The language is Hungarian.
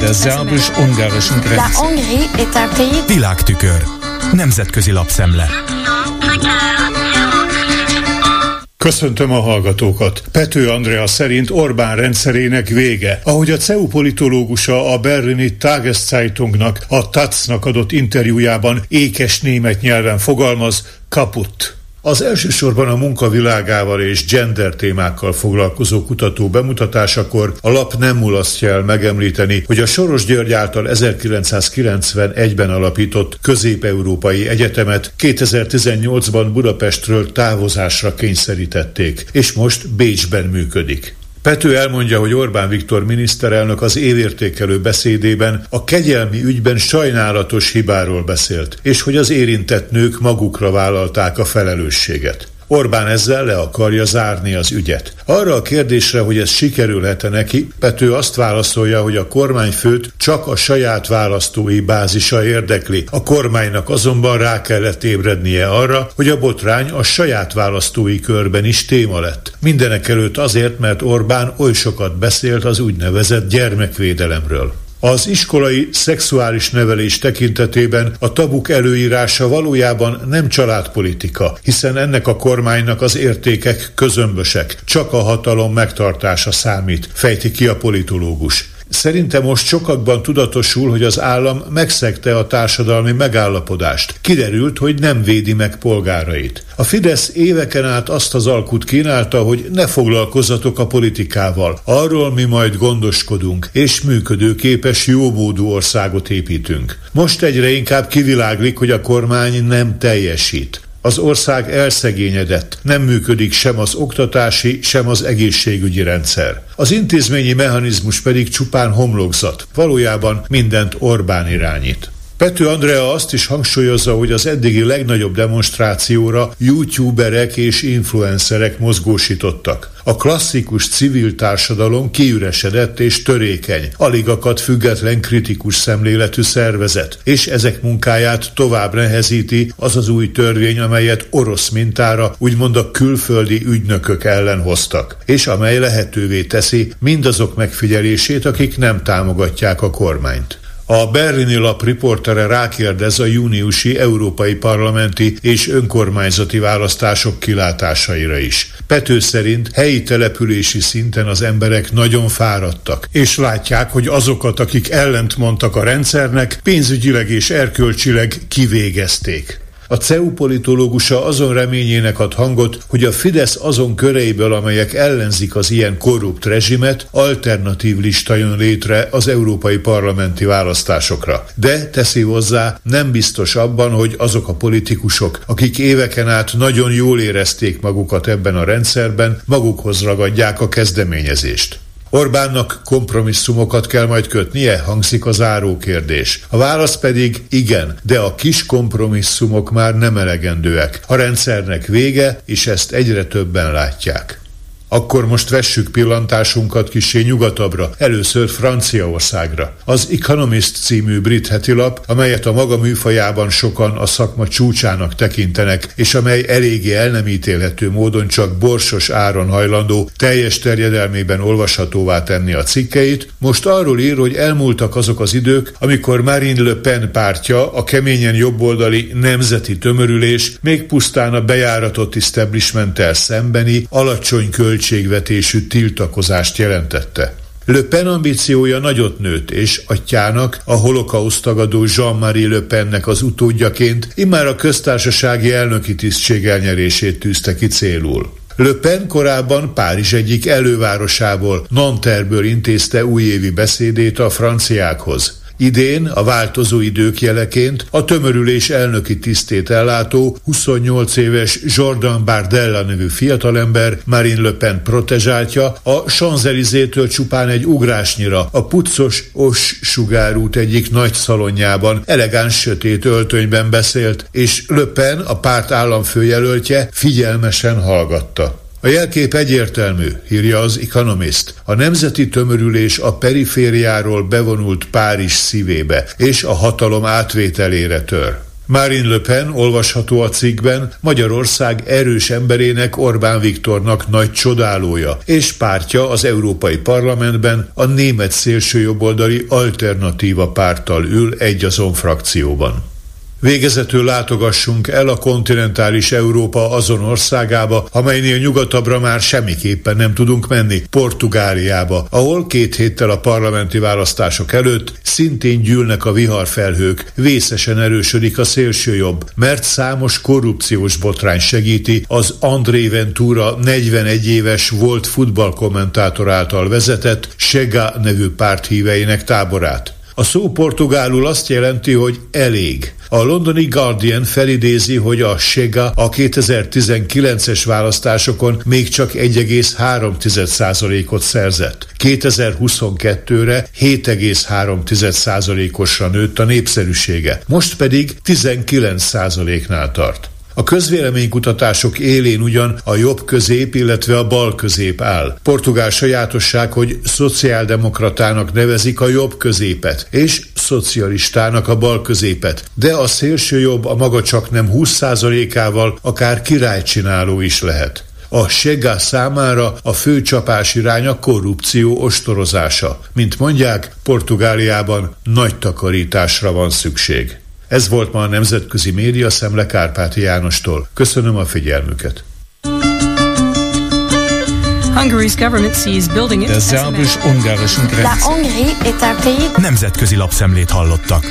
der szerbus-ungarischen Grenze. Világtükör. Nemzetközi lapszemle. Köszöntöm a hallgatókat. Pető Andrea szerint Orbán rendszerének vége. Ahogy a CEU politológusa a berlini Tageszeitungnak, a Taz-nak adott interjújában ékes német nyelven fogalmaz, kaput. Az elsősorban a munkavilágával és gender témákkal foglalkozó kutató bemutatásakor a lap nem mulasztja el megemlíteni, hogy a Soros György által 1991-ben alapított Közép-Európai Egyetemet 2018-ban Budapestről távozásra kényszerítették, és most Bécsben működik. Pető elmondja, hogy Orbán Viktor miniszterelnök az évértékelő beszédében a kegyelmi ügyben sajnálatos hibáról beszélt, és hogy az érintett nők magukra vállalták a felelősséget. Orbán ezzel le akarja zárni az ügyet. Arra a kérdésre, hogy ez sikerülhet-e neki, Pető azt válaszolja, hogy a kormányfőt csak a saját választói bázisa érdekli. A kormánynak azonban rá kellett ébrednie arra, hogy a botrány a saját választói körben is téma lett. Mindenek előtt azért, mert Orbán oly sokat beszélt az úgynevezett gyermekvédelemről. Az iskolai szexuális nevelés tekintetében a tabuk előírása valójában nem családpolitika, hiszen ennek a kormánynak az értékek közömbösek, csak a hatalom megtartása számít, fejti ki a politológus. Szerintem most sokakban tudatosul, hogy az állam megszegte a társadalmi megállapodást. Kiderült, hogy nem védi meg polgárait. A Fidesz éveken át azt az alkut kínálta, hogy ne foglalkozzatok a politikával. Arról mi majd gondoskodunk, és működőképes, jómódú országot építünk. Most egyre inkább kiviláglik, hogy a kormány nem teljesít. Az ország elszegényedett, nem működik sem az oktatási, sem az egészségügyi rendszer. Az intézményi mechanizmus pedig csupán homlokzat, valójában mindent Orbán irányít. Pető Andrea azt is hangsúlyozza, hogy az eddigi legnagyobb demonstrációra youtuberek és influencerek mozgósítottak. A klasszikus civil társadalom kiüresedett és törékeny, alig akad független kritikus szemléletű szervezet, és ezek munkáját tovább nehezíti az az új törvény, amelyet orosz mintára úgymond a külföldi ügynökök ellen hoztak, és amely lehetővé teszi mindazok megfigyelését, akik nem támogatják a kormányt. A berlini lap riportere rákérdez a júniusi európai parlamenti és önkormányzati választások kilátásaira is. Pető szerint helyi települési szinten az emberek nagyon fáradtak, és látják, hogy azokat, akik ellent mondtak a rendszernek, pénzügyileg és erkölcsileg kivégezték. A CEU politológusa azon reményének ad hangot, hogy a Fidesz azon köreiből, amelyek ellenzik az ilyen korrupt rezsimet, alternatív lista jön létre az európai parlamenti választásokra. De, teszi hozzá, nem biztos abban, hogy azok a politikusok, akik éveken át nagyon jól érezték magukat ebben a rendszerben, magukhoz ragadják a kezdeményezést. Orbánnak kompromisszumokat kell majd kötnie, hangzik a záró kérdés. A válasz pedig igen, de a kis kompromisszumok már nem elegendőek. A rendszernek vége, és ezt egyre többen látják. Akkor most vessük pillantásunkat kisé nyugatabbra, először Franciaországra. Az Economist című brit hetilap, amelyet a maga műfajában sokan a szakma csúcsának tekintenek, és amely eléggé el nem ítélhető módon csak borsos áron hajlandó teljes terjedelmében olvashatóvá tenni a cikkeit, most arról ír, hogy elmúltak azok az idők, amikor Marine Le Pen pártja, a keményen jobboldali nemzeti tömörülés még pusztán a bejáratott establishmenttel szembeni alacsony költség költségvetésű tiltakozást jelentette. Le Pen ambíciója nagyot nőtt, és atyának, a holokauszt tagadó Jean-Marie Le Pennek az utódjaként immár a köztársasági elnöki tisztség elnyerését tűzte ki célul. Le Pen korábban Párizs egyik elővárosából, Nanterreből intézte újévi beszédét a franciákhoz. Idén a változó idők jeleként a tömörülés elnöki tisztét ellátó 28 éves Jordan Bardella nevű fiatalember Marine Le Pen protezsáltja a Champs-Élysées-től csupán egy ugrásnyira a puccos Os sugárút egyik nagy szalonjában elegáns sötét öltönyben beszélt, és Le Pen, a párt államfőjelöltje figyelmesen hallgatta. A jelkép egyértelmű, írja az Economist. A nemzeti tömörülés a perifériáról bevonult Párizs szívébe, és a hatalom átvételére tör. Marine Le Pen olvasható a cikkben Magyarország erős emberének Orbán Viktornak nagy csodálója, és pártja az Európai Parlamentben a német szélsőjobboldali alternatíva párttal ül egy azon frakcióban. Végezetül látogassunk el a kontinentális Európa azon országába, amelynél nyugatabbra már semmiképpen nem tudunk menni, Portugáliába, ahol két héttel a parlamenti választások előtt szintén gyűlnek a viharfelhők, vészesen erősödik a szélsőjobb, mert számos korrupciós botrány segíti az André Ventura 41 éves volt futballkommentátor által vezetett Sega nevű párt híveinek táborát. A szó portugálul azt jelenti, hogy elég. A londoni Guardian felidézi, hogy a Sega a 2019-es választásokon még csak 1,3%-ot szerzett. 2022-re 7,3%-osra nőtt a népszerűsége, most pedig 19%-nál tart. A közvéleménykutatások élén ugyan a jobb közép, illetve a bal közép áll. Portugál sajátosság, hogy szociáldemokratának nevezik a jobb középet, és szocialistának a bal középet, de a szélső jobb a maga csak nem 20%-ával akár királycsináló is lehet. A Sega számára a fő csapás irány a korrupció ostorozása. Mint mondják, Portugáliában nagy takarításra van szükség. Ez volt ma a Nemzetközi Média Szemle Kárpáti Jánostól. Köszönöm a figyelmüket. Hungary's government sees building Der szerbus-ungarischen Grenze. Nemzetközi lapszemlét hallottak.